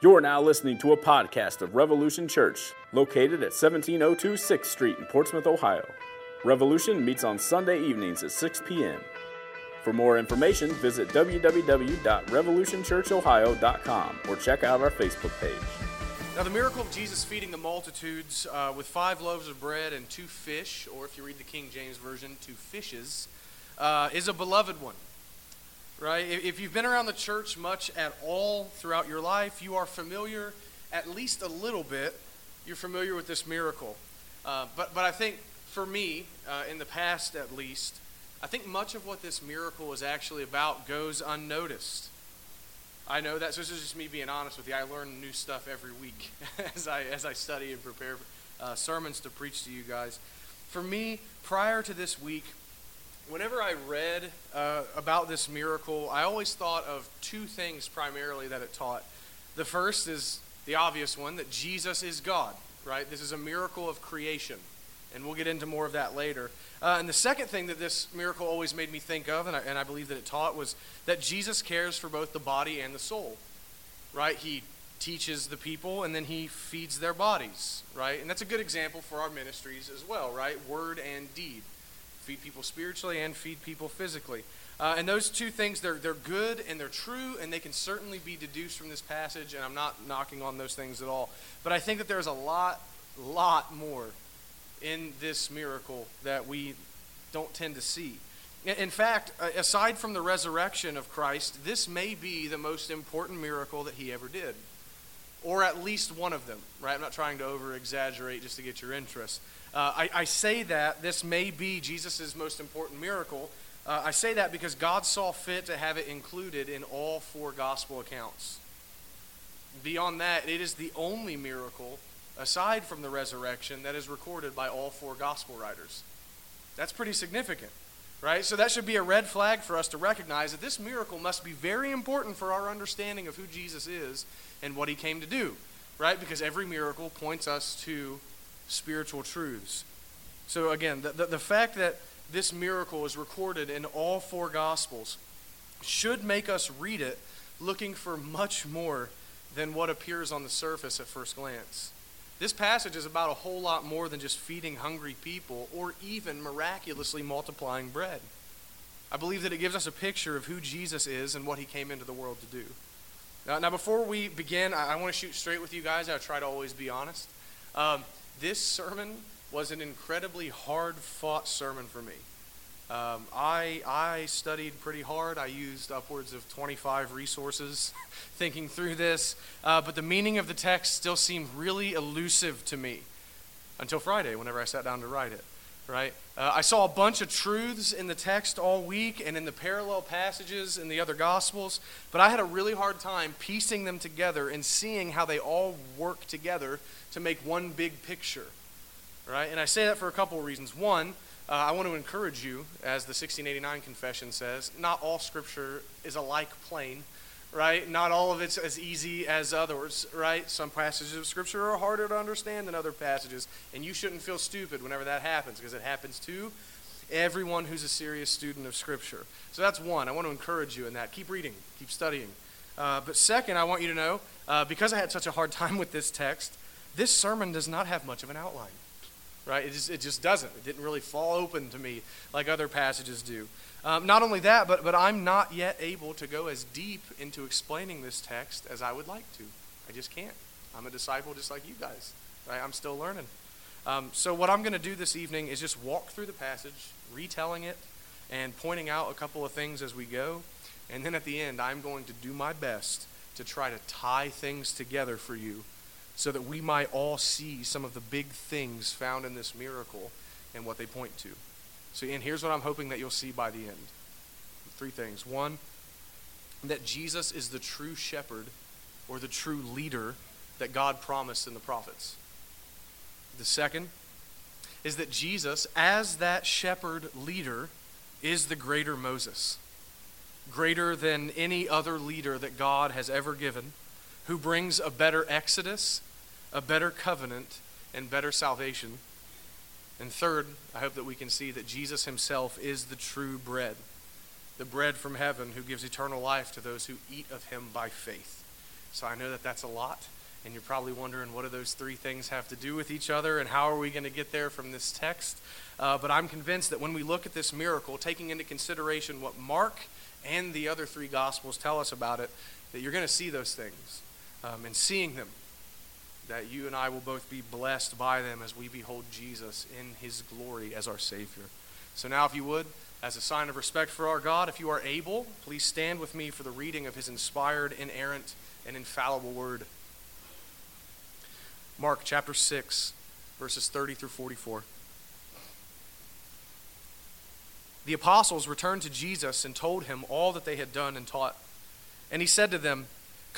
You're now listening to a podcast of Revolution Church, located at 1702 6th Street in Portsmouth, Ohio. Revolution meets on Sunday evenings at 6 p.m. For more information, visit www.revolutionchurchohio.com or check out our Facebook page. Now, the miracle of Jesus feeding the multitudes uh, with five loaves of bread and two fish, or if you read the King James Version, two fishes, uh, is a beloved one right? If you've been around the church much at all throughout your life, you are familiar, at least a little bit, you're familiar with this miracle. Uh, but, but I think for me, uh, in the past at least, I think much of what this miracle is actually about goes unnoticed. I know that, so this is just me being honest with you. I learn new stuff every week as I, as I study and prepare uh, sermons to preach to you guys. For me, prior to this week, whenever I read uh, about this miracle, I always thought of two things primarily that it taught. The first is the obvious one that Jesus is God, right? This is a miracle of creation. And we'll get into more of that later. Uh, and the second thing that this miracle always made me think of, and I, and I believe that it taught, was that Jesus cares for both the body and the soul, right? He teaches the people and then he feeds their bodies, right? And that's a good example for our ministries as well, right? Word and deed feed people spiritually and feed people physically. Uh, and those two things, they're, they're good and they're true, and they can certainly be deduced from this passage, and I'm not knocking on those things at all. But I think that there's a lot, lot more in this miracle that we don't tend to see. In fact, aside from the resurrection of Christ, this may be the most important miracle that he ever did. Or at least one of them, right? I'm not trying to over exaggerate just to get your interest. Uh, I, I, say that this may be Jesus' most important miracle. Uh, I say that because God saw fit to have it included in all four gospel accounts. Beyond that, it is the only miracle, aside from the resurrection, that is recorded by all four gospel writers. That's pretty significant, right? So that should be a red flag for us to recognize that this miracle must be very important for our understanding of who Jesus is and what he came to do, right? Because every miracle points us to spiritual truths. So, again, the, the, the, fact that this miracle is recorded in all four Gospels should make us read it looking for much more than what appears on the surface at first glance. This passage is about a whole lot more than just feeding hungry people or even miraculously multiplying bread. I believe that it gives us a picture of who Jesus is and what he came into the world to do. Now, now before we begin, I, I want to shoot straight with you guys. I try to always be honest. Um, this sermon was an incredibly hard fought sermon for me. Um, I, I studied pretty hard. I used upwards of 25 resources thinking through this, uh, but the meaning of the text still seemed really elusive to me until Friday, whenever I sat down to write it. Right? Uh, I saw a bunch of truths in the text all week and in the parallel passages in the other Gospels, but I had a really hard time piecing them together and seeing how they all work together to make one big picture. Right? And I say that for a couple of reasons. One, uh, I want to encourage you, as the 1689 Confession says, not all Scripture is alike plain, right? Not all of it's as easy as others, right? Some passages of Scripture are harder to understand than other passages, and you shouldn't feel stupid whenever that happens, because it happens to everyone who's a serious student of Scripture. So that's one. I want to encourage you in that. Keep reading, keep studying. Uh, but second, I want you to know, uh, because I had such a hard time with this text, this sermon does not have much of an outline, right? It just, it just doesn't. It didn't really fall open to me like other passages do. Um, not only that, but, but I'm not yet able to go as deep into explaining this text as I would like to. I just can't. I'm a disciple just like you guys, right? I'm still learning. Um, so, what I'm going to do this evening is just walk through the passage, retelling it, and pointing out a couple of things as we go. And then at the end, I'm going to do my best to try to tie things together for you so that we might all see some of the big things found in this miracle and what they point to. So, and here's what I'm hoping that you'll see by the end three things. One, that Jesus is the true shepherd or the true leader that God promised in the prophets. The second is that Jesus, as that shepherd leader, is the greater Moses, greater than any other leader that God has ever given, who brings a better exodus a better covenant and better salvation. And third, I hope that we can see that Jesus himself is the true bread, the bread from heaven who gives eternal life to those who eat of him by faith. So I know that that's a lot. And you're probably wondering what do those three things have to do with each other and how are we going to get there from this text? Uh, but I'm convinced that when we look at this miracle, taking into consideration what Mark and the other three Gospels tell us about it, that you're going to see those things. Um, and seeing them, that you and I will both be blessed by them as we behold Jesus in his glory as our Savior. So now, if you would, as a sign of respect for our God, if you are able, please stand with me for the reading of his inspired, inerrant, and infallible word. Mark chapter 6, verses 30 through 44. The apostles returned to Jesus and told him all that they had done and taught. And he said to them,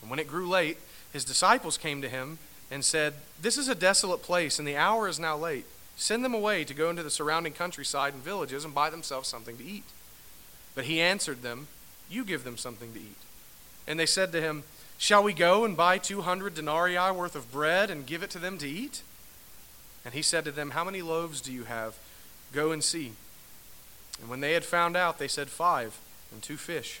And when it grew late, his disciples came to him and said, This is a desolate place, and the hour is now late. Send them away to go into the surrounding countryside and villages and buy themselves something to eat. But he answered them, You give them something to eat. And they said to him, Shall we go and buy 200 denarii worth of bread and give it to them to eat? And he said to them, How many loaves do you have? Go and see. And when they had found out, they said, Five, and two fish.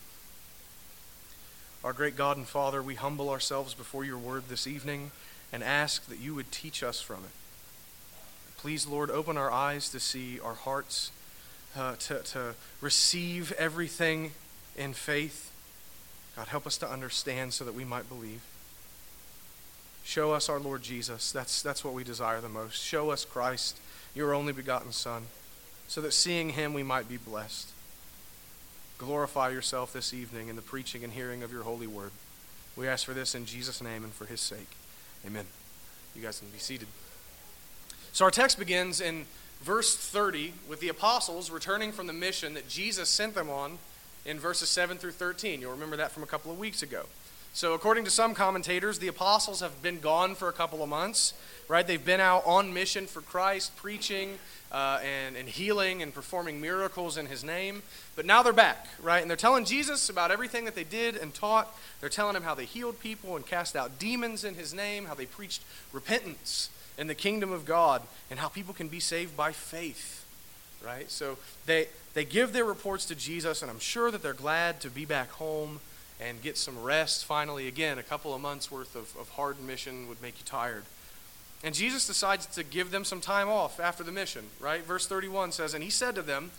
Our great God and Father, we humble ourselves before your word this evening and ask that you would teach us from it. Please, Lord, open our eyes to see, our hearts uh, to, to receive everything in faith God, help us to understand so that we might believe. Show us our Lord Jesus. That's, that's what we desire the most. Show us Christ, your only begotten Son, so that seeing him we might be blessed. Glorify yourself this evening in the preaching and hearing of your holy word. We ask for this in Jesus' name and for his sake. Amen. You guys can be seated. So our text begins in verse 30 with the apostles returning from the mission that Jesus sent them on in verses 7 through 13. You'll remember that from a couple of weeks ago. So, according to some commentators, the apostles have been gone for a couple of months, right? They've been out on mission for Christ, preaching uh, and, and healing and performing miracles in his name. But now they're back, right? And they're telling Jesus about everything that they did and taught. They're telling him how they healed people and cast out demons in his name, how they preached repentance in the kingdom of God, and how people can be saved by faith, right? So, they they give their reports to Jesus, and I'm sure that they're glad to be back home and get some rest finally. Again, a couple of months worth of, of hard mission would make you tired. And Jesus decides to give them some time off after the mission, right? Verse 31 says, And he said to them,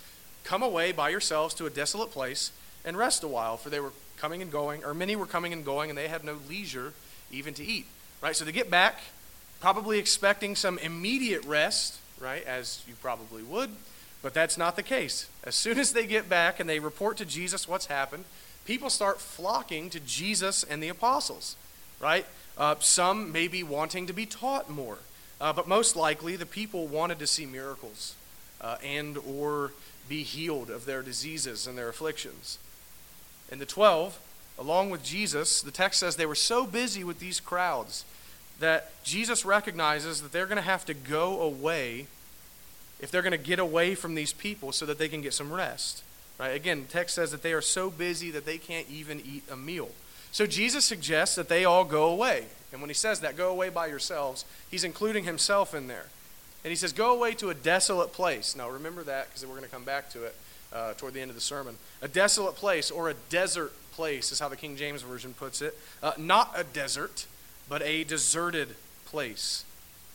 Come away by yourselves to a desolate place and rest a while, for they were coming and going, or many were coming and going, and they had no leisure even to eat, right? So they get back, probably expecting some immediate rest, right? As you probably would. But that's not the case. As soon as they get back and they report to Jesus what's happened, people start flocking to Jesus and the apostles, right? Uh, some may be wanting to be taught more, uh, but most likely the people wanted to see miracles uh, and or be healed of their diseases and their afflictions. And the 12, along with Jesus, the text says they were so busy with these crowds that Jesus recognizes that they're going to have to go away if they're going to get away from these people so that they can get some rest. Right? Again, the text says that they are so busy that they can't even eat a meal. So Jesus suggests that they all go away. And when he says that, go away by yourselves, he's including himself in there. And he says, go away to a desolate place. Now remember that because we're going to come back to it uh, toward the end of the sermon. A desolate place or a desert place is how the King James Version puts it. Uh, not a desert, but a deserted place.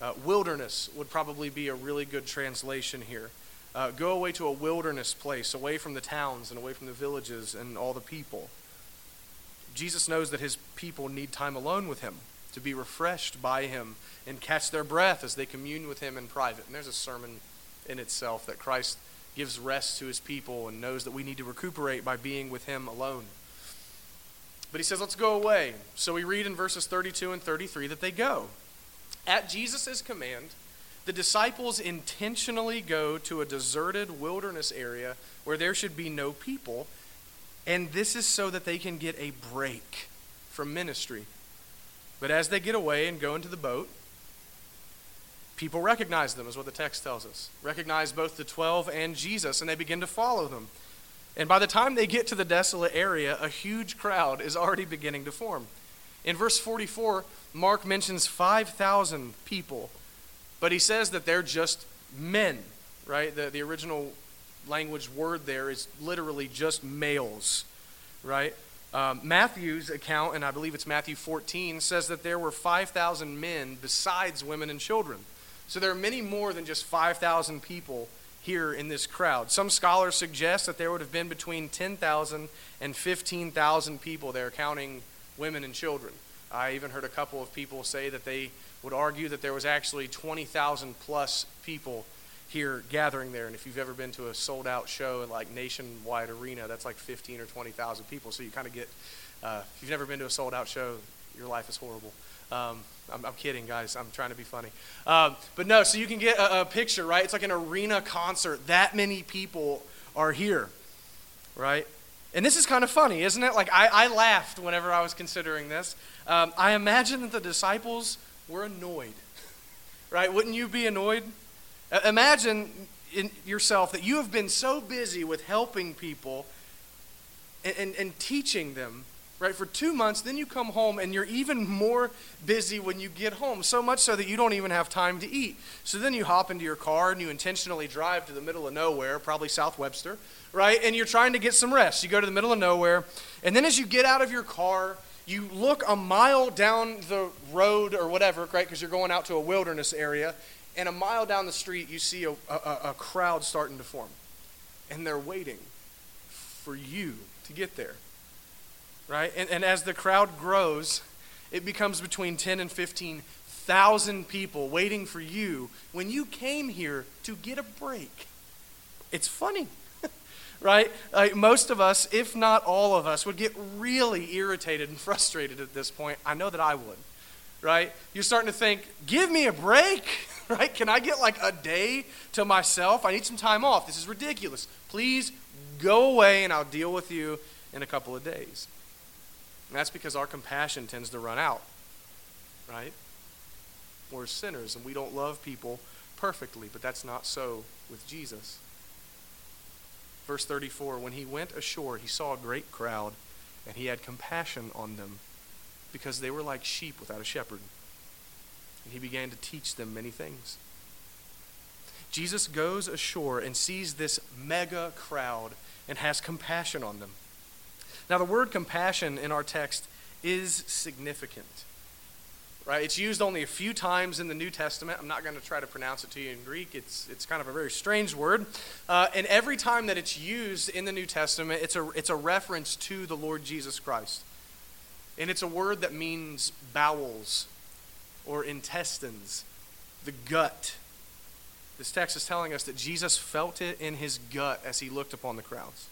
Uh, wilderness would probably be a really good translation here. Uh, go away to a wilderness place, away from the towns and away from the villages and all the people. Jesus knows that his people need time alone with him to be refreshed by him and catch their breath as they commune with him in private. And there's a sermon in itself that Christ gives rest to his people and knows that we need to recuperate by being with him alone. But he says, let's go away. So we read in verses 32 and 33 that they go. At Jesus' command, the disciples intentionally go to a deserted wilderness area where there should be no people, and this is so that they can get a break from ministry. But as they get away and go into the boat, people recognize them, is what the text tells us. Recognize both the 12 and Jesus, and they begin to follow them. And by the time they get to the desolate area, a huge crowd is already beginning to form. In verse 44, Mark mentions 5,000 people, but he says that they're just men, right? The, the original language word there is literally just males, right? Um, Matthew's account, and I believe it's Matthew 14, says that there were 5,000 men besides women and children. So there are many more than just 5,000 people here in this crowd. Some scholars suggest that there would have been between 10,000 and 15,000 people there, counting women and children. I even heard a couple of people say that they would argue that there was actually 20,000 plus people here gathering there. And if you've ever been to a sold out show in like nationwide arena, that's like 15 or 20,000 people. So you kind of get, uh, if you've never been to a sold out show, your life is horrible. Um, I'm, I'm, kidding, guys. I'm trying to be funny. Um, but no, so you can get a, a picture, right? It's like an arena concert. That many people are here, right? And this is kind of funny, isn't it? Like, I, I laughed whenever I was considering this. Um, I imagine that the disciples were annoyed, right? Wouldn't you be annoyed? Imagine in yourself that you have been so busy with helping people and, and, and teaching them right, for two months. Then you come home and you're even more busy when you get home, so much so that you don't even have time to eat. So then you hop into your car and you intentionally drive to the middle of nowhere, probably South Webster, right, and you're trying to get some rest. You go to the middle of nowhere, and then as you get out of your car, you look a mile down the road or whatever, right, because you're going out to a wilderness area, and a mile down the street, you see a, a, a crowd starting to form. And they're waiting for you to get there right? And, and as the crowd grows, it becomes between 10 and 15,000 people waiting for you when you came here to get a break. It's funny, right? Like most of us, if not all of us, would get really irritated and frustrated at this point. I know that I would, right? You're starting to think, give me a break, right? Can I get like a day to myself? I need some time off. This is ridiculous. Please go away and I'll deal with you in a couple of days. And that's because our compassion tends to run out, right? We're sinners and we don't love people perfectly, but that's not so with Jesus. Verse 34 When he went ashore, he saw a great crowd, and he had compassion on them because they were like sheep without a shepherd. And he began to teach them many things. Jesus goes ashore and sees this mega crowd and has compassion on them. Now, the word compassion in our text is significant. Right? It's used only a few times in the New Testament. I'm not going to try to pronounce it to you in Greek. It's, it's kind of a very strange word. Uh, and every time that it's used in the New Testament, it's a, it's a reference to the Lord Jesus Christ. And it's a word that means bowels or intestines, the gut. This text is telling us that Jesus felt it in his gut as he looked upon the crowds.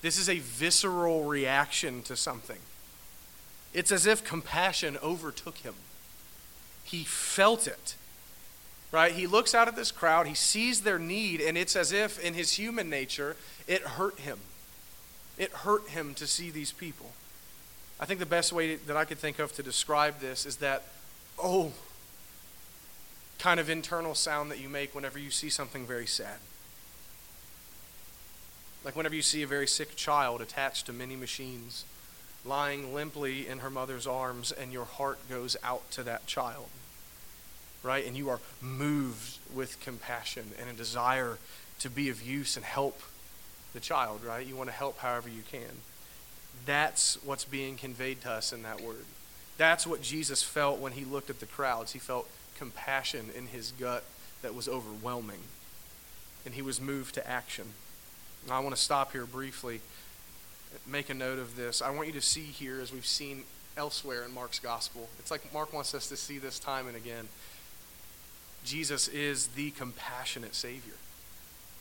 This is a visceral reaction to something. It's as if compassion overtook him. He felt it. Right? He looks out at this crowd, he sees their need, and it's as if in his human nature, it hurt him. It hurt him to see these people. I think the best way that I could think of to describe this is that, oh, kind of internal sound that you make whenever you see something very sad. Like whenever you see a very sick child attached to many machines, lying limply in her mother's arms, and your heart goes out to that child, right? And you are moved with compassion and a desire to be of use and help the child, right? You want to help however you can. That's what's being conveyed to us in that word. That's what Jesus felt when he looked at the crowds. He felt compassion in his gut that was overwhelming, and he was moved to action. I want to stop here briefly make a note of this. I want you to see here, as we've seen elsewhere in Mark's gospel, it's like Mark wants us to see this time and again. Jesus is the compassionate Savior.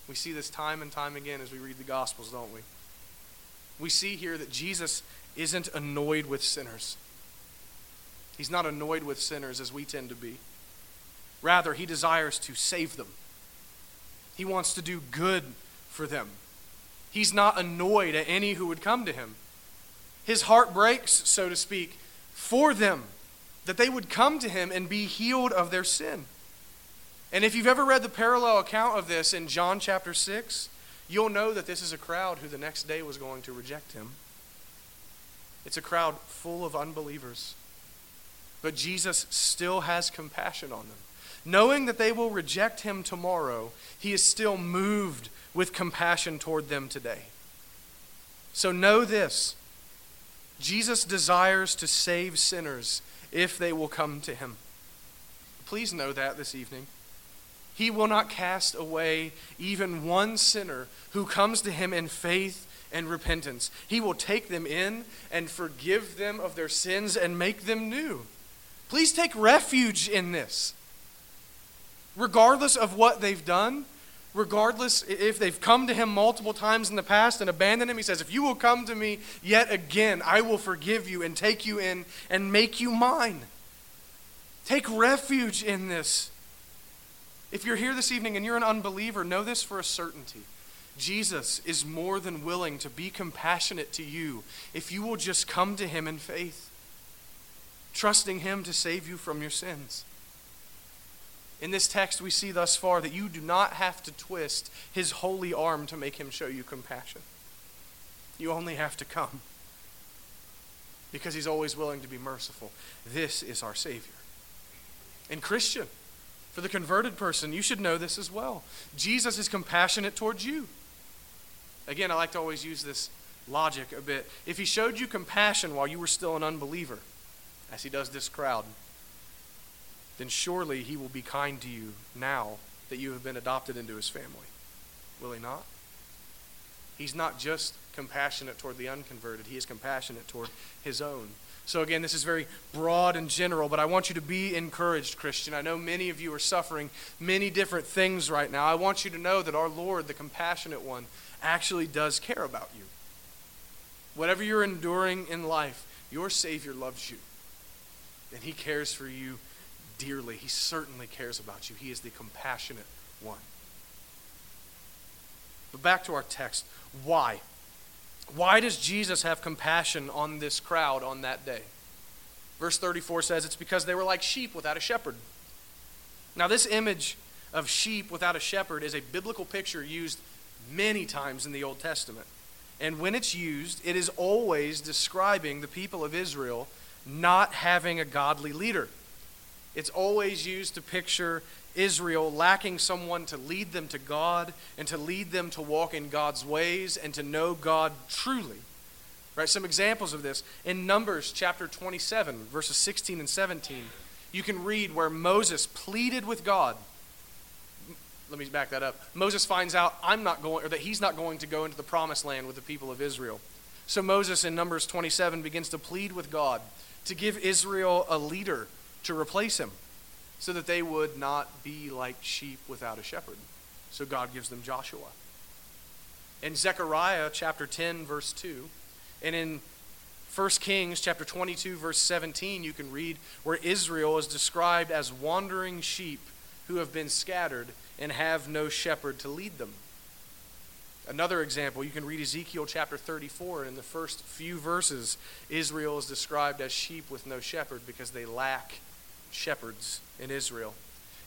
We see this time and time again as we read the Gospels, don't we? We see here that Jesus isn't annoyed with sinners. He's not annoyed with sinners as we tend to be. Rather, he desires to save them. He wants to do good for them. He's not annoyed at any who would come to him. His heart breaks, so to speak, for them, that they would come to him and be healed of their sin. And if you've ever read the parallel account of this in John chapter 6, you'll know that this is a crowd who the next day was going to reject him. It's a crowd full of unbelievers. But Jesus still has compassion on them. Knowing that they will reject him tomorrow, he is still moved with compassion toward them today. So know this Jesus desires to save sinners if they will come to him. Please know that this evening. He will not cast away even one sinner who comes to him in faith and repentance. He will take them in and forgive them of their sins and make them new. Please take refuge in this. Regardless of what they've done, regardless if they've come to him multiple times in the past and abandoned him, he says, If you will come to me yet again, I will forgive you and take you in and make you mine. Take refuge in this. If you're here this evening and you're an unbeliever, know this for a certainty. Jesus is more than willing to be compassionate to you if you will just come to him in faith, trusting him to save you from your sins. In this text, we see thus far that you do not have to twist his holy arm to make him show you compassion. You only have to come because he's always willing to be merciful. This is our Savior. And, Christian, for the converted person, you should know this as well. Jesus is compassionate towards you. Again, I like to always use this logic a bit. If he showed you compassion while you were still an unbeliever, as he does this crowd, then surely he will be kind to you now that you have been adopted into his family. Will he not? He's not just compassionate toward the unconverted, he is compassionate toward his own. So, again, this is very broad and general, but I want you to be encouraged, Christian. I know many of you are suffering many different things right now. I want you to know that our Lord, the compassionate one, actually does care about you. Whatever you're enduring in life, your Savior loves you, and He cares for you dearly. He certainly cares about you. He is the compassionate one. But back to our text. Why? Why does Jesus have compassion on this crowd on that day? Verse 34 says it's because they were like sheep without a shepherd. Now, this image of sheep without a shepherd is a biblical picture used many times in the Old Testament. And when it's used, it is always describing the people of Israel not having a godly leader. It's always used to picture Israel lacking someone to lead them to God and to lead them to walk in God's ways and to know God truly. Right? Some examples of this in Numbers chapter 27, verses 16 and 17. You can read where Moses pleaded with God. Let me back that up. Moses finds out I'm not going or that he's not going to go into the promised land with the people of Israel. So Moses in Numbers 27 begins to plead with God to give Israel a leader to replace him so that they would not be like sheep without a shepherd. So God gives them Joshua. In Zechariah chapter 10, verse 2, and in 1 Kings chapter 22, verse 17, you can read where Israel is described as wandering sheep who have been scattered and have no shepherd to lead them. Another example, you can read Ezekiel chapter 34, and in the first few verses, Israel is described as sheep with no shepherd because they lack shepherds in Israel.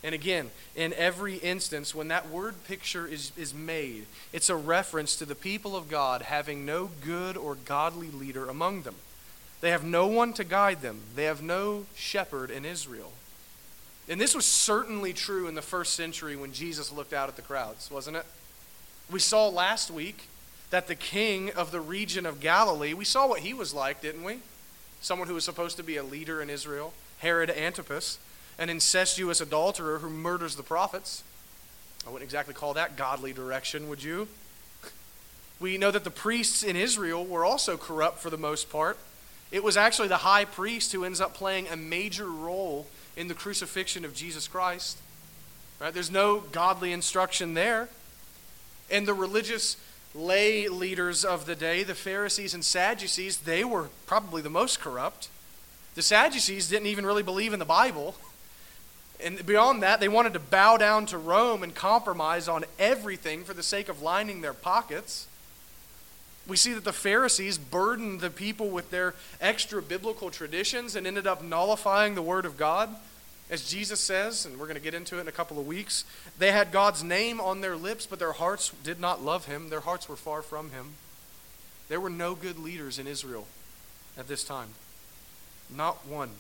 And again, in every instance, when that word picture is, is made, it's a reference to the people of God having no good or godly leader among them. They have no one to guide them, they have no shepherd in Israel. And this was certainly true in the first century when Jesus looked out at the crowds, wasn't it? We saw last week that the king of the region of Galilee, we saw what he was like, didn't we? Someone who was supposed to be a leader in Israel. Herod Antipas, an incestuous adulterer who murders the prophets. I wouldn't exactly call that godly direction, would you? We know that the priests in Israel were also corrupt for the most part. It was actually the high priest who ends up playing a major role in the crucifixion of Jesus Christ. Right? There's no godly instruction there. And the religious lay leaders of the day, the Pharisees and Sadducees, they were probably the most corrupt. The Sadducees didn't even really believe in the Bible. And beyond that, they wanted to bow down to Rome and compromise on everything for the sake of lining their pockets. We see that the Pharisees burdened the people with their extra biblical traditions and ended up nullifying the Word of God. As Jesus says, and we're going to get into it in a couple of weeks, they had God's name on their lips, but their hearts did not love Him. Their hearts were far from Him. There were no good leaders in Israel at this time. Not one.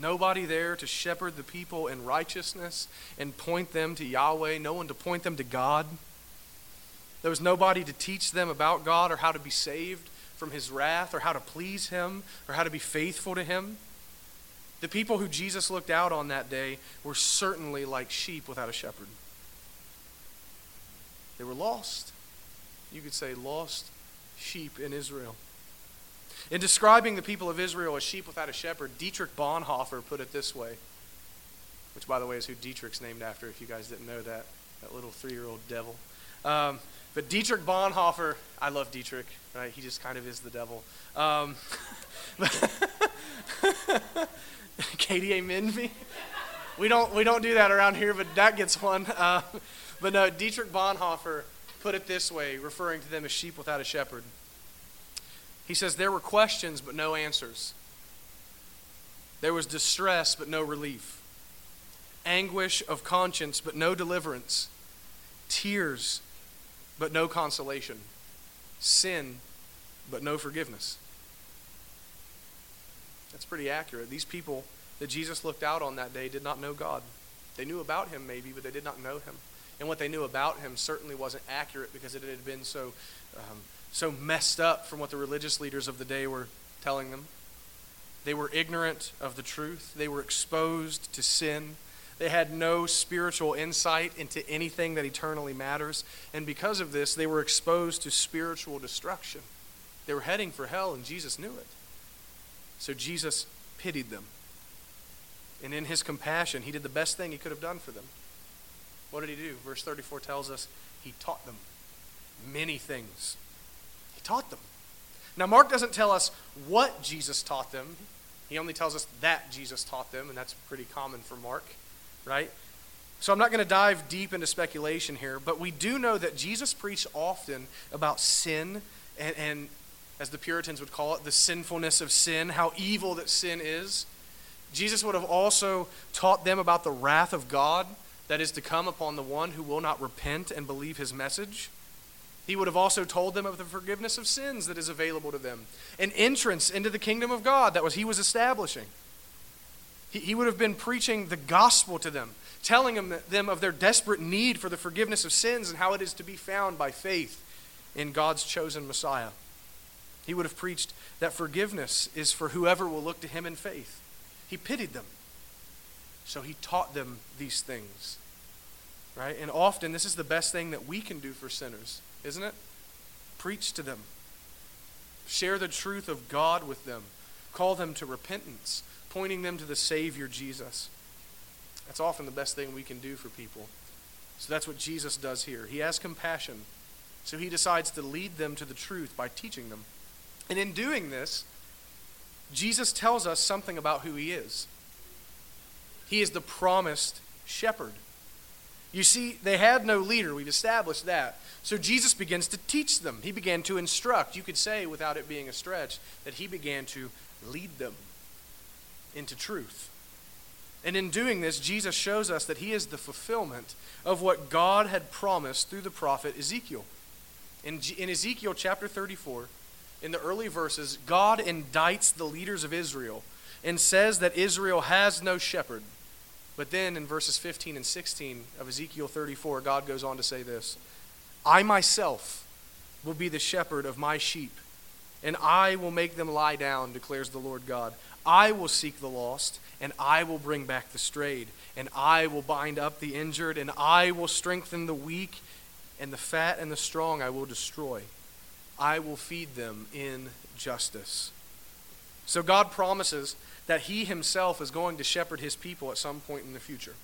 Nobody there to shepherd the people in righteousness and point them to Yahweh, no one to point them to God. There was nobody to teach them about God or how to be saved from His wrath or how to please Him or how to be faithful to Him. The people who Jesus looked out on that day were certainly like sheep without a shepherd. They were lost. You could say lost sheep in Israel. In describing the people of Israel as sheep without a shepherd, Dietrich Bonhoeffer put it this way, which, by the way, is who Dietrich's named after, if you guys didn't know that, that little three year old devil. Um, but Dietrich Bonhoeffer, I love Dietrich, right? He just kind of is the devil. Um, Katie, amen me. We don't we don't do that around here, but that gets one. Uh, but no, Dietrich Bonhoeffer put it this way, referring to them as sheep without a shepherd. He says there were questions but no answers. There was distress but no relief. Anguish of conscience but no deliverance. Tears but no consolation. Sin but no forgiveness. That's pretty accurate. These people that Jesus looked out on that day did not know God. They knew about him, maybe, but they did not know him. And what they knew about him certainly wasn't accurate because it had been so, um, so messed up from what the religious leaders of the day were telling them. They were ignorant of the truth, they were exposed to sin. They had no spiritual insight into anything that eternally matters. And because of this, they were exposed to spiritual destruction. They were heading for hell, and Jesus knew it. So Jesus pitied them. And in his compassion, he did the best thing he could have done for them. What did he do? Verse 34 tells us he taught them many things. He taught them. Now, Mark doesn't tell us what Jesus taught them, he only tells us that Jesus taught them, and that's pretty common for Mark, right? So I'm not going to dive deep into speculation here, but we do know that Jesus preached often about sin and, and as the Puritans would call it, the sinfulness of sin, how evil that sin is. Jesus would have also taught them about the wrath of God that is to come upon the one who will not repent and believe his message. He would have also told them of the forgiveness of sins that is available to them, an entrance into the kingdom of God that was he was establishing. He, he would have been preaching the gospel to them, telling them, them of their desperate need for the forgiveness of sins and how it is to be found by faith in God's chosen Messiah. He would have preached that forgiveness is for whoever will look to him in faith. He pitied them. So he taught them these things. Right? And often this is the best thing that we can do for sinners, isn't it? Preach to them. Share the truth of God with them. Call them to repentance, pointing them to the Savior Jesus. That's often the best thing we can do for people. So that's what Jesus does here. He has compassion. So he decides to lead them to the truth by teaching them. And in doing this, Jesus tells us something about who he is. He is the promised shepherd. You see, they had no leader. We've established that. So Jesus begins to teach them. He began to instruct. You could say, without it being a stretch, that he began to lead them into truth. And in doing this, Jesus shows us that he is the fulfillment of what God had promised through the prophet Ezekiel. In, in Ezekiel chapter 34, in the early verses, God indicts the leaders of Israel and says that Israel has no shepherd. But then in verses 15 and 16 of Ezekiel 34, God goes on to say this I myself will be the shepherd of my sheep, and I will make them lie down, declares the Lord God. I will seek the lost, and I will bring back the strayed, and I will bind up the injured, and I will strengthen the weak, and the fat and the strong I will destroy I will feed them in justice. So God promises that He Himself is going to shepherd His people at some point in the future.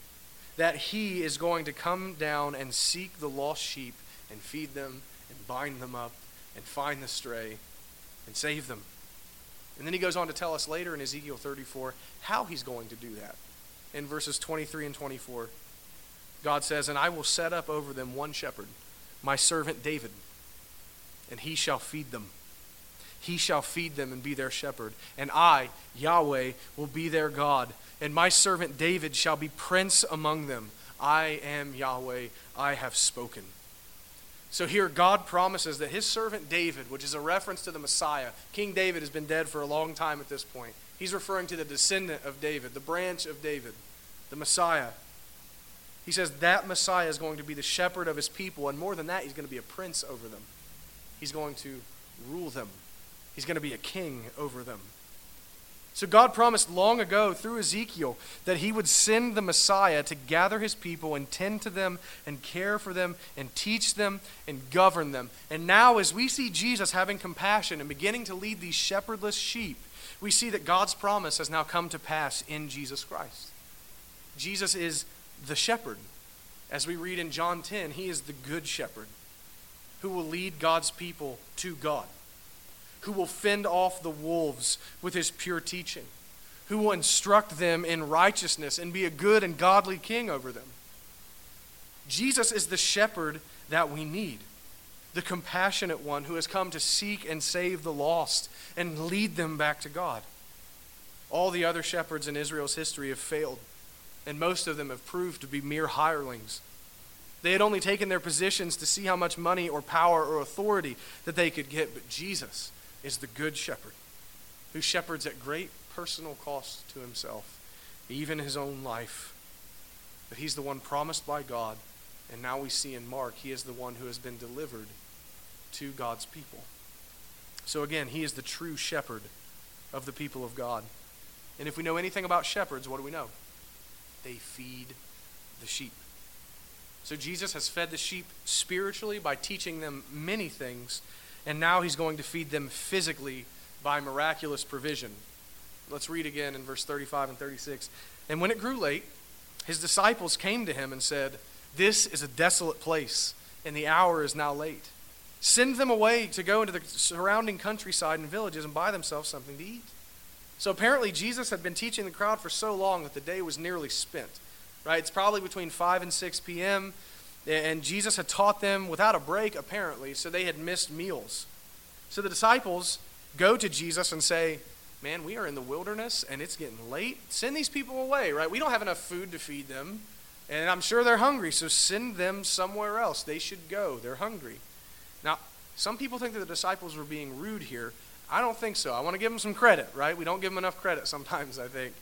That He is going to come down and seek the lost sheep and feed them and bind them up and find the stray and save them. And then He goes on to tell us later in Ezekiel 34 how He's going to do that. In verses 23 and 24, God says, And I will set up over them one shepherd, my servant David, and he shall feed them he shall feed them and be their shepherd. And I, Yahweh, will be their God. And my servant David shall be prince among them. I am Yahweh. I have spoken. So here, God promises that his servant David, which is a reference to the Messiah, King David has been dead for a long time at this point. He's referring to the descendant of David, the branch of David, the Messiah. He says that Messiah is going to be the shepherd of his people, and more than that, he's going to be a prince over them. He's going to rule them. He's going to be a king over them. So God promised long ago through Ezekiel that he would send the Messiah to gather his people and tend to them and care for them and teach them and govern them. And now, as we see Jesus having compassion and beginning to lead these shepherdless sheep, we see that God's promise has now come to pass in Jesus Christ. Jesus is the shepherd. As we read in John 10, he is the good shepherd who will lead God's people to God who will fend off the wolves with his pure teaching, who will instruct them in righteousness and be a good and godly king over them. Jesus is the shepherd that we need, the compassionate one who has come to seek and save the lost and lead them back to God. All the other shepherds in Israel's history have failed, and most of them have proved to be mere hirelings. They had only taken their positions to see how much money or power or authority that they could get, but Jesus is the good shepherd who shepherds at great personal cost to himself, even his own life. But he's the one promised by God, and now we see in Mark, he is the one who has been delivered to God's people. So again, he is the true shepherd of the people of God. And if we know anything about shepherds, what do we know? They feed the sheep. So Jesus has fed the sheep spiritually by teaching them many things and now he's going to feed them physically by miraculous provision. Let's read again in verse 35 and 36. And when it grew late, his disciples came to him and said, This is a desolate place, and the hour is now late. Send them away to go into the surrounding countryside and villages and buy themselves something to eat. So apparently, Jesus had been teaching the crowd for so long that the day was nearly spent. Right? It's probably between 5 and 6 p.m. And Jesus had taught them without a break, apparently, so they had missed meals. So the disciples go to Jesus and say, Man, we are in the wilderness and it's getting late. Send these people away, right? We don't have enough food to feed them. And I'm sure they're hungry, so send them somewhere else. They should go. They're hungry. Now, some people think that the disciples were being rude here. I don't think so. I want to give them some credit, right? We don't give them enough credit sometimes, I think.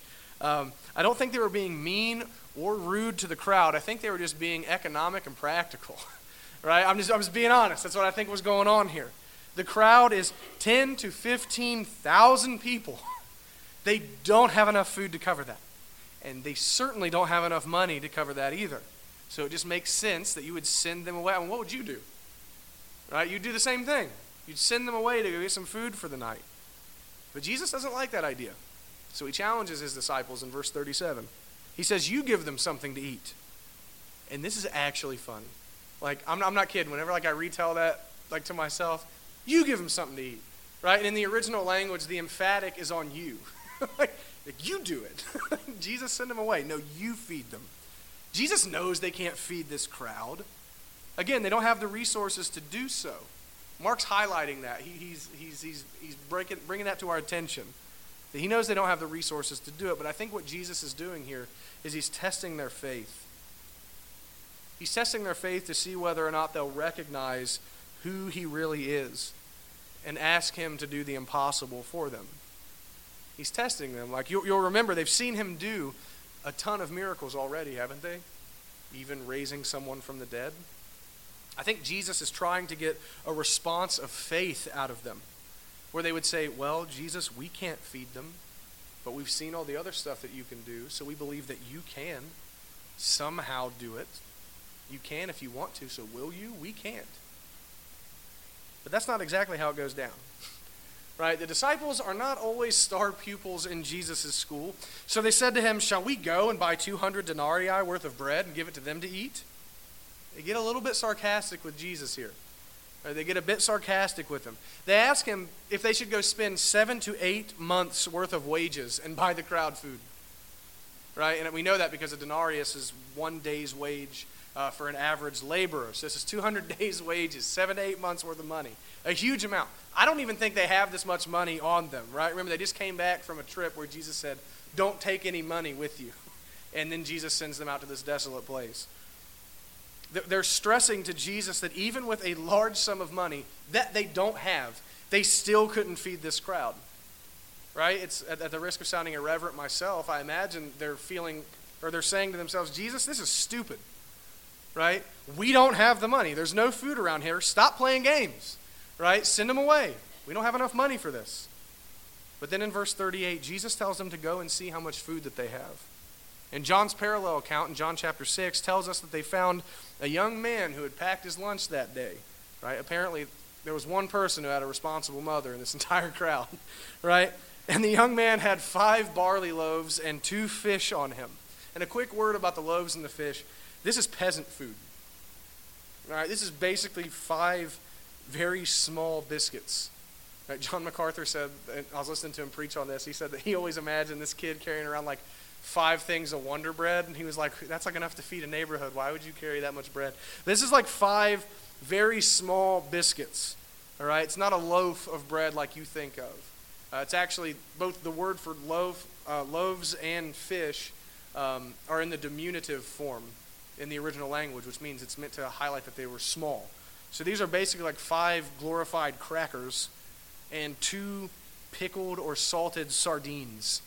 Um, I don't think they were being mean or rude to the crowd. I think they were just being economic and practical. right? I'm just, I'm just being honest. That's what I think was going on here. The crowd is 10 to 15,000 people. They don't have enough food to cover that. And they certainly don't have enough money to cover that either. So it just makes sense that you would send them away. I mean, what would you do? Right? You'd do the same thing. You'd send them away to go get some food for the night. But Jesus doesn't like that idea. So he challenges his disciples in verse 37. He says, You give them something to eat. And this is actually fun. Like, I'm, I'm not kidding. Whenever like I retell that like to myself, you give them something to eat. Right? And in the original language, the emphatic is on you. like, you do it. Jesus send them away. No, you feed them. Jesus knows they can't feed this crowd. Again, they don't have the resources to do so. Mark's highlighting that. He, he's, he's, he's, he's breaking, bringing that to our attention. He knows they don't have the resources to do it, but I think what Jesus is doing here is he's testing their faith. He's testing their faith to see whether or not they'll recognize who he really is and ask him to do the impossible for them. He's testing them. Like you'll, you'll remember, they've seen him do a ton of miracles already, haven't they? Even raising someone from the dead. I think Jesus is trying to get a response of faith out of them where they would say, Well, Jesus, we can't feed them, but we've seen all the other stuff that you can do, so we believe that you can somehow do it. You can if you want to, so will you? We can't. But that's not exactly how it goes down. Right? The disciples are not always star pupils in Jesus' school. So they said to him, Shall we go and buy 200 denarii worth of bread and give it to them to eat? They get a little bit sarcastic with Jesus here. Right? They get a bit sarcastic with him. They ask him if they should go spend seven to eight months' worth of wages and buy the crowd food. Right? And we know that because a denarius is one day's wage uh, for an average laborer. So this is 200 days' wages, seven to eight months' worth of money. A huge amount. I don't even think they have this much money on them, right? Remember, they just came back from a trip where Jesus said, Don't take any money with you. And then Jesus sends them out to this desolate place. They're stressing to Jesus that even with a large sum of money that they don't have, they still couldn't feed this crowd. Right? It's at, at the risk of sounding irreverent myself, I imagine they're feeling or they're saying to themselves, Jesus, this is stupid right? We don't have the money. There's no food around here. Stop playing games, right? Send them away. We don't have enough money for this. But then in verse 38, Jesus tells them to go and see how much food that they have. And John's parallel account in John chapter 6 tells us that they found a young man who had packed his lunch that day, right? Apparently, there was one person who had a responsible mother in this entire crowd, right? And the young man had five barley loaves and two fish on him. And a quick word about the loaves and the fish. This is peasant food. All right, this is basically five very small biscuits. Right, John MacArthur said, I was listening to him preach on this, he said that he always imagined this kid carrying around like five things of Wonder Bread, and he was like, that's like enough to feed a neighborhood. Why would you carry that much bread? This is like five very small biscuits. All right, it's not a loaf of bread like you think of. Uh, it's actually both the word for loaf, uh, loaves and fish um, are in the diminutive form in the original language, which means it's meant to highlight that they were small. So these are basically like five glorified crackers and two pickled or salted sardines,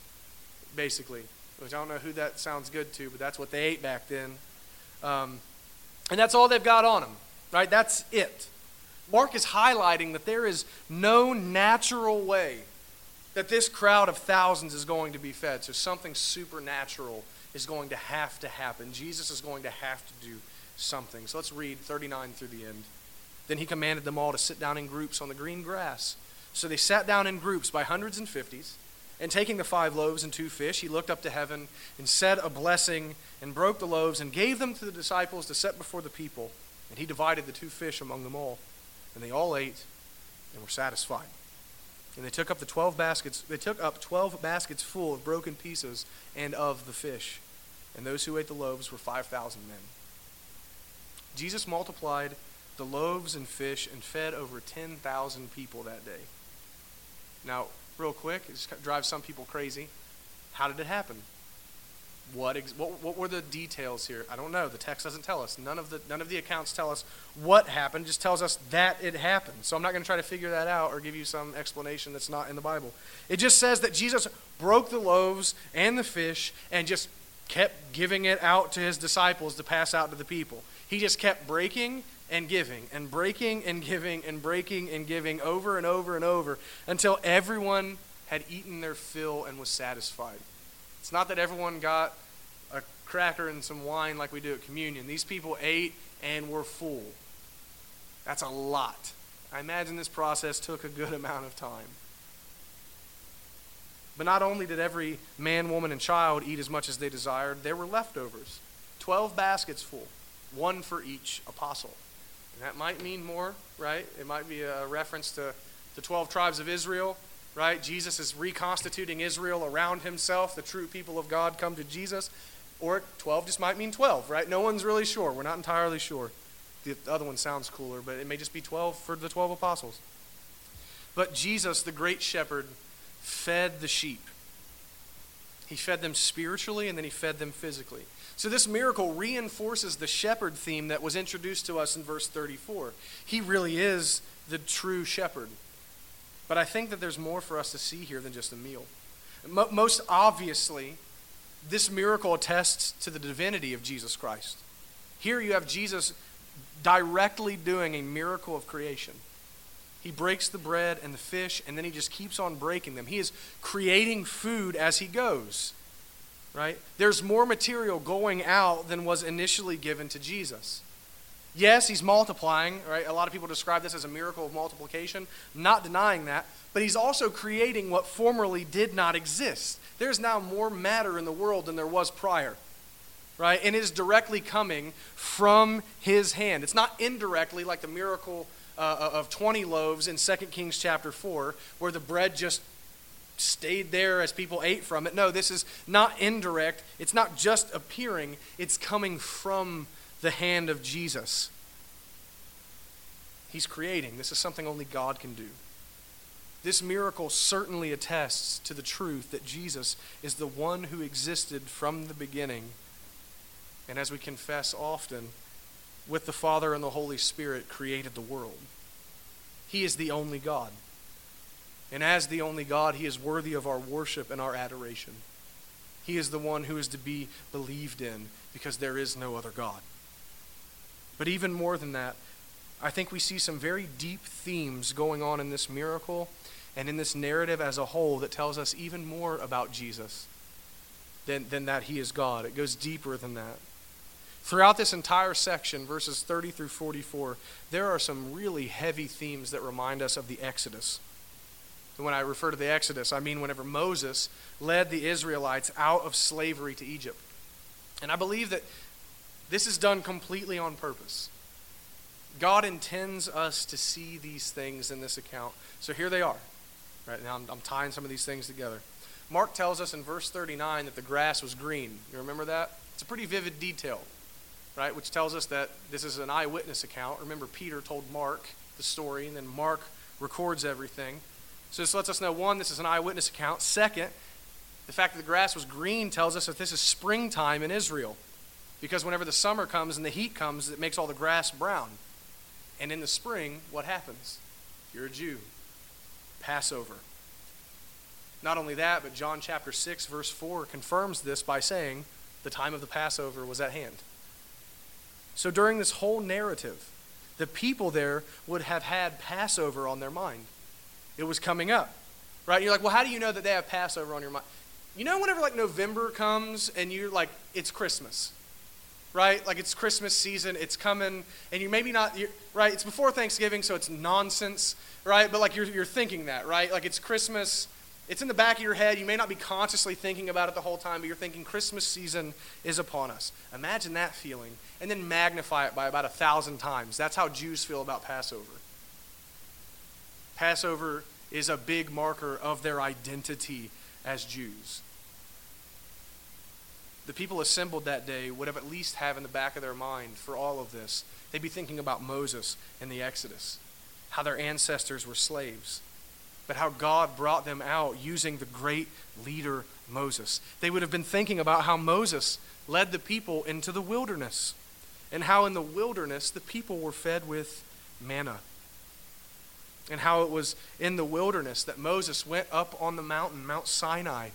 basically. Which I don't know who that sounds good to, but that's what they ate back then. Um, and that's all they've got on them, right? That's it. Mark is highlighting that there is no natural way that this crowd of thousands is going to be fed. So something supernatural is going to have to happen. Jesus is going to have to do something. So let's read 39 through the end. Then he commanded them all to sit down in groups on the green grass. So they sat down in groups by hundreds and fifties. And taking the five loaves and two fish, he looked up to heaven and said a blessing and broke the loaves and gave them to the disciples to set before the people. And he divided the two fish among them all. And they all ate and were satisfied. And they took up the 12 baskets, they took up 12 baskets full of broken pieces and of the fish. And those who ate the loaves were 5,000 men. Jesus multiplied the loaves and fish and fed over 10,000 people that day. Now, real quick, it just drives some people crazy. How did it happen? What, ex- what, what were the details here? I don't know. The text doesn't tell us. None of the, none of the accounts tell us what happened, just tells us that it happened. So I'm not going to try to figure that out or give you some explanation that's not in the Bible. It just says that Jesus broke the loaves and the fish and just kept giving it out to his disciples to pass out to the people. He just kept breaking and giving and breaking and giving and breaking and giving over and over and over until everyone had eaten their fill and was satisfied. It's not that everyone got a cracker and some wine like we do at communion. These people ate and were full. That's a lot. I imagine this process took a good amount of time. But not only did every man, woman, and child eat as much as they desired, there were leftovers 12 baskets full, one for each apostle. And that might mean more, right? It might be a reference to the 12 tribes of Israel right? Jesus is reconstituting Israel around himself. The true people of God come to Jesus. Or 12 just might mean 12, right? No one's really sure. We're not entirely sure. The other one sounds cooler, but it may just be 12 for the 12 apostles. But Jesus, the great shepherd, fed the sheep. He fed them spiritually and then he fed them physically. So, this miracle reinforces the shepherd theme that was introduced to us in verse 34. He really is the true shepherd. But I think that there's more for us to see here than just a meal. Most obviously, this miracle attests to the divinity of Jesus Christ. Here you have Jesus directly doing a miracle of creation. He breaks the bread and the fish, and then he just keeps on breaking them. He is creating food as he goes. Right? There's more material going out than was initially given to Jesus. Yes, he's multiplying, right? A lot of people describe this as a miracle of multiplication. not denying that. But he's also creating what formerly did not exist. There's now more matter in the world than there was prior, right? And it is directly coming from his hand. It's not indirectly like the miracle uh, of 20 loaves in 2 Kings chapter 4, where the bread just stayed there as people ate from it. No, this is not indirect. It's not just appearing, it's coming from the hand of Jesus. He's creating. This is something only God can do. This miracle certainly attests to the truth that Jesus is the one who existed from the beginning. And as we confess often, with the Father and the Holy Spirit, created the world. He is the only God. And as the only God, He is worthy of our worship and our adoration. He is the one who is to be believed in because there is no other God. But even more than that, I think we see some very deep themes going on in this miracle and in this narrative as a whole that tells us even more about Jesus than, than that he is God. It goes deeper than that. Throughout this entire section, verses 30 through 44, there are some really heavy themes that remind us of the Exodus. And when I refer to the Exodus, I mean whenever Moses led the Israelites out of slavery to Egypt. And I believe that this is done completely on purpose. God intends us to see these things in this account. So here they are. Right now, I'm, I'm tying some of these things together. Mark tells us in verse 39 that the grass was green. You remember that? It's a pretty vivid detail, right? Which tells us that this is an eyewitness account. Remember, Peter told Mark the story, and then Mark records everything. So this lets us know one, this is an eyewitness account. Second, the fact that the grass was green tells us that this is springtime in Israel. Because whenever the summer comes and the heat comes, it makes all the grass brown. And in the spring, what happens? You're a Jew. Passover. Not only that, but John chapter 6, verse 4 confirms this by saying the time of the Passover was at hand. So during this whole narrative, the people there would have had Passover on their mind. It was coming up. Right? You're like, well, how do you know that they have Passover on your mind? You know, whenever like November comes and you're like, it's Christmas right? Like it's Christmas season, it's coming, and you maybe not, right? It's before Thanksgiving, so it's nonsense, right? But like you're, you're thinking that, right? Like it's Christmas, it's in the back of your head. You may not be consciously thinking about it the whole time, but you're thinking Christmas season is upon us. Imagine that feeling, and then magnify it by about a thousand times. That's how Jews feel about Passover. Passover is a big marker of their identity as Jews the people assembled that day would have at least have in the back of their mind for all of this. They'd be thinking about Moses and the Exodus, how their ancestors were slaves, but how God brought them out using the great leader Moses. They would have been thinking about how Moses led the people into the wilderness and how in the wilderness the people were fed with manna. And how it was in the wilderness that Moses went up on the mountain, Mount Sinai,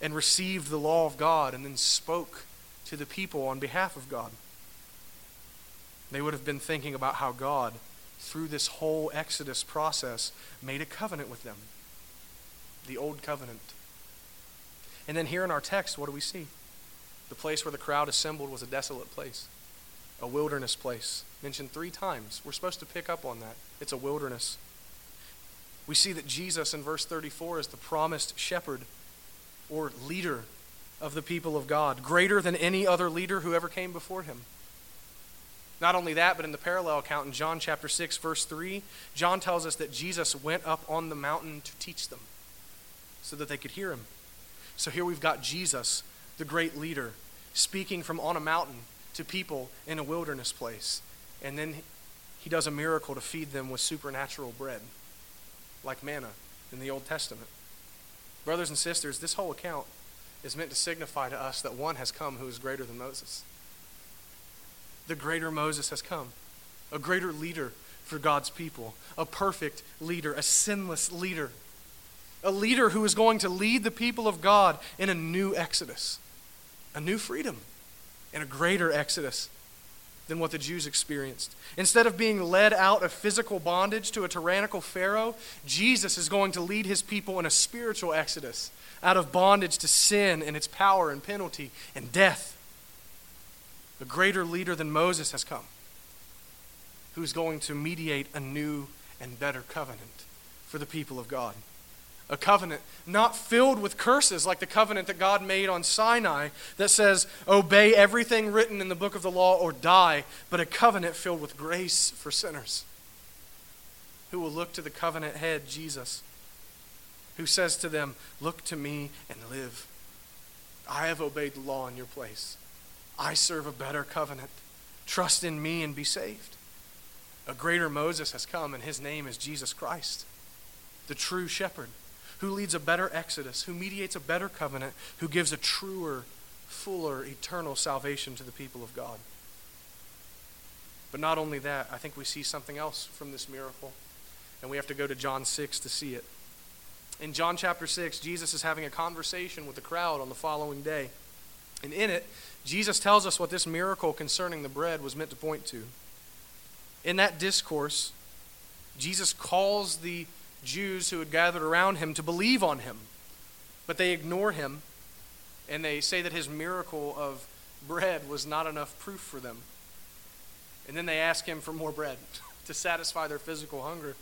and received the law of God and then spoke to the people on behalf of God. They would have been thinking about how God, through this whole Exodus process, made a covenant with them the old covenant. And then here in our text, what do we see? The place where the crowd assembled was a desolate place, a wilderness place. Mentioned three times. We're supposed to pick up on that. It's a wilderness. We see that Jesus in verse 34 is the promised shepherd or leader of the people of God, greater than any other leader who ever came before him. Not only that, but in the parallel account in John chapter 6, verse 3, John tells us that Jesus went up on the mountain to teach them so that they could hear him. So here we've got Jesus, the great leader, speaking from on a mountain to people in a wilderness place. And then he does a miracle to feed them with supernatural bread, like manna in the Old Testament. Brothers and sisters, this whole account is meant to signify to us that one has come who is greater than Moses. The greater Moses has come, a greater leader for God's people, a perfect leader, a sinless leader, a leader who is going to lead the people of God in a new exodus, a new freedom, and a greater exodus than what the Jews experienced. Instead of being led out of physical bondage to a tyrannical Pharaoh, Jesus is going to lead his people in a spiritual exodus out of bondage to sin and its power and penalty and death. A greater leader than Moses has come. who's going to mediate a new and better covenant for the people of God. A covenant not filled with curses like the covenant that God made on Sinai that says, obey everything written in the book of the law or die, but a covenant filled with grace for sinners who will look to the covenant head, Jesus, who says to them, Look to me and live. I have obeyed the law in your place. I serve a better covenant. Trust in me and be saved. A greater Moses has come, and his name is Jesus Christ, the true shepherd, who leads a better exodus, who mediates a better covenant, who gives a truer, fuller, eternal salvation to the people of God. But not only that, I think we see something else from this miracle and we have to go to John 6 to see it. In John chapter 6, Jesus is having a conversation with the crowd on the following day. And in it, Jesus tells us what this miracle concerning the bread was meant to point to. In that discourse, Jesus calls the Jews who had gathered around him to believe on him, but they ignore him and they say that his miracle of bread was not enough proof for them. And then they ask him for more bread to satisfy their physical hunger.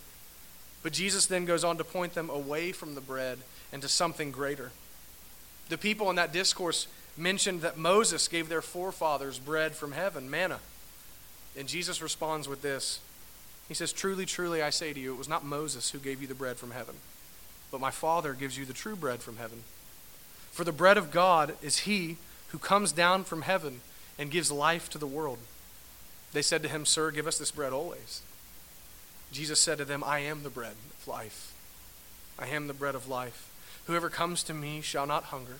But Jesus then goes on to point them away from the bread and to something greater. The people in that discourse mentioned that Moses gave their forefathers bread from heaven, manna. And Jesus responds with this He says, Truly, truly, I say to you, it was not Moses who gave you the bread from heaven, but my Father gives you the true bread from heaven. For the bread of God is he who comes down from heaven and gives life to the world. They said to him, Sir, give us this bread always. Jesus said to them, I am the bread of life. I am the bread of life. Whoever comes to me shall not hunger,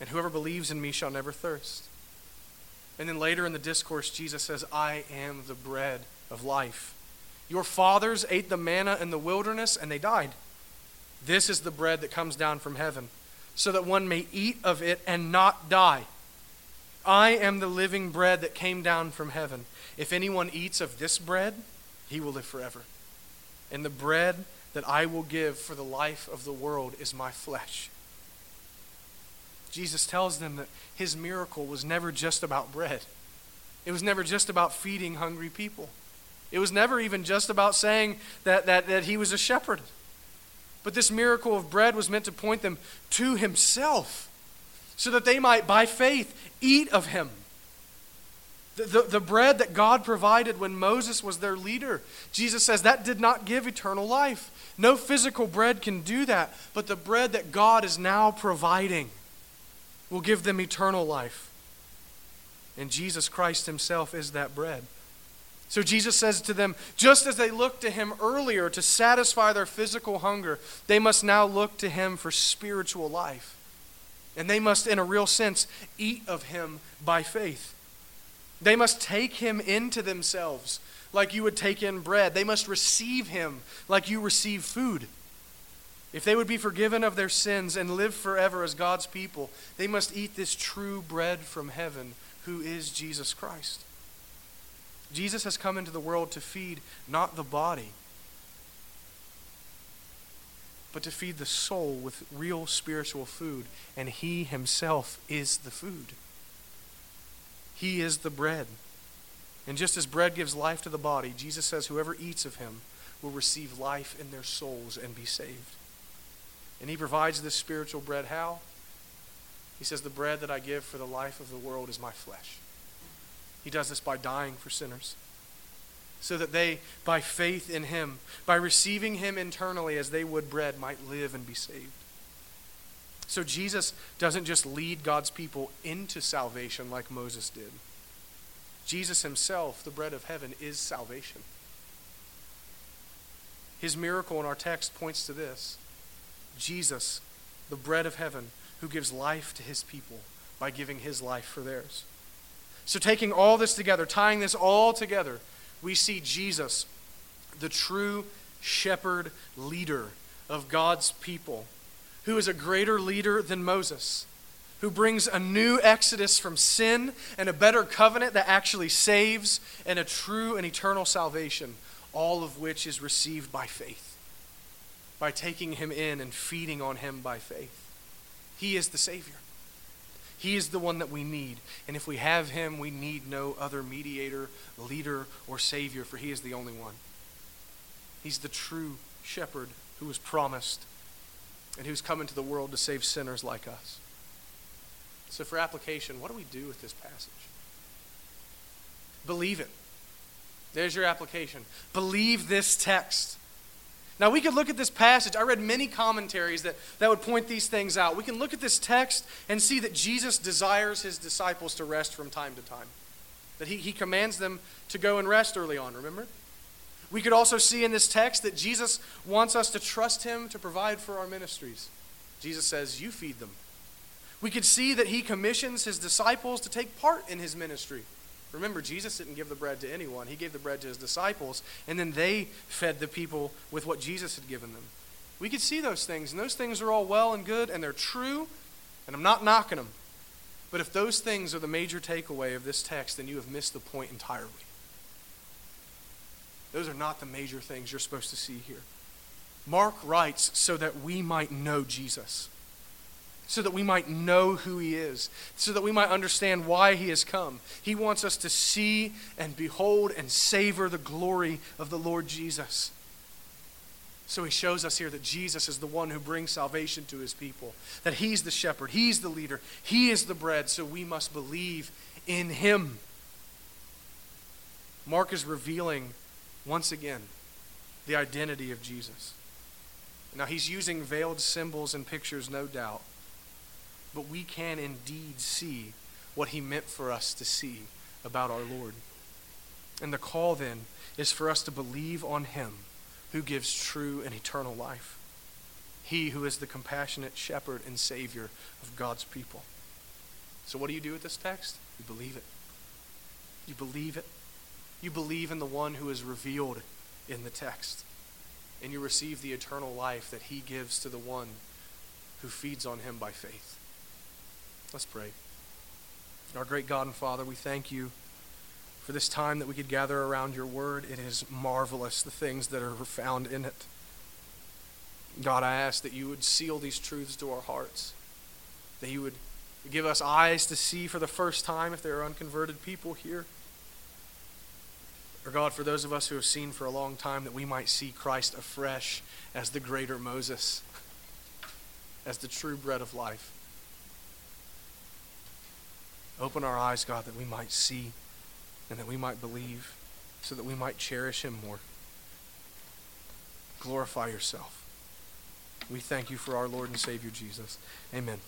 and whoever believes in me shall never thirst. And then later in the discourse, Jesus says, I am the bread of life. Your fathers ate the manna in the wilderness, and they died. This is the bread that comes down from heaven, so that one may eat of it and not die. I am the living bread that came down from heaven. If anyone eats of this bread, he will live forever. And the bread that I will give for the life of the world is my flesh. Jesus tells them that his miracle was never just about bread. It was never just about feeding hungry people. It was never even just about saying that, that, that he was a shepherd. But this miracle of bread was meant to point them to himself so that they might, by faith, eat of him. The, the, the, bread that God provided when Moses was their leader, Jesus says that did not give eternal life. No physical bread can do that, but the bread that God is now providing will give them eternal life. And Jesus Christ Himself is that bread. So Jesus says to them, just as they looked to Him earlier to satisfy their physical hunger, they must now look to Him for spiritual life. And they must, in a real sense, eat of Him by faith. They must take him into themselves like you would take in bread. They must receive him like you receive food. If they would be forgiven of their sins and live forever as God's people, they must eat this true bread from heaven, who is Jesus Christ. Jesus has come into the world to feed not the body, but to feed the soul with real spiritual food, and he himself is the food. He is the bread. And just as bread gives life to the body, Jesus says, whoever eats of him will receive life in their souls and be saved. And he provides this spiritual bread how? He says, The bread that I give for the life of the world is my flesh. He does this by dying for sinners, so that they, by faith in him, by receiving him internally as they would bread, might live and be saved. So Jesus doesn't just lead God's people into salvation like Moses did. Jesus himself, the bread of heaven, is salvation. His miracle in our text points to this Jesus, the bread of heaven, who gives life to his people by giving his life for theirs. So, taking all this together, tying this all together, we see Jesus, the true shepherd leader of God's people who is a greater leader than Moses, who brings a new exodus from sin and a better covenant that actually saves and a true and eternal salvation, all of which is received by faith, by taking him in and feeding on him by faith. He is the Savior. He is the one that we need. And if we have him, we need no other mediator, leader, or savior, for he is the only one. He's the true shepherd who was promised and who's come into the world to save sinners like us. So, for application, what do we do with this passage? Believe it. There's your application. Believe this text. Now, we could look at this passage. I read many commentaries that, that would point these things out. We can look at this text and see that Jesus desires his disciples to rest from time to time, that he, he commands them to go and rest early on, remember? We could also see in this text that Jesus wants us to trust him to provide for our ministries. Jesus says, You feed them. We could see that he commissions his disciples to take part in his ministry. Remember, Jesus didn't give the bread to anyone, he gave the bread to his disciples, and then they fed the people with what Jesus had given them. We could see those things, and those things are all well and good, and they're true, and I'm not knocking them. But if those things are the major takeaway of this text, then you have missed the point entirely. Those are not the major things you're supposed to see here. Mark writes so that we might know Jesus so that we might know who he is, so that we might understand why he has come. He wants us to see and behold and savor the glory of the Lord Jesus. So he shows us here that Jesus is the one who brings salvation to his people, that he's the shepherd, he's the leader, he is the bread, so we must believe in him. Mark is revealing once again the identity of Jesus. Now, he's using veiled symbols and pictures, no doubt but we can indeed see what he meant for us to see about our Lord. And the call then is for us to believe on him who gives true and eternal life. He who is the compassionate shepherd and savior of God's people. So, what do you do with this text? You believe it. You believe it. You believe in the one who is revealed in the text. And you receive the eternal life that he gives to the one who feeds on him by faith. Let's pray. Our great God and Father, we thank you for this time that we could gather around your word. It is marvelous, the things that are found in it. God, I ask that you would seal these truths to our hearts, that you would give us eyes to see for the first time if there are unconverted people here. Or, God, for those of us who have seen for a long time, that we might see Christ afresh as the greater Moses, as the true bread of life. Open our eyes, God, that we might see and that we might believe, so that we might cherish Him more. Glorify yourself. We thank you for our Lord and Savior Jesus. Amen.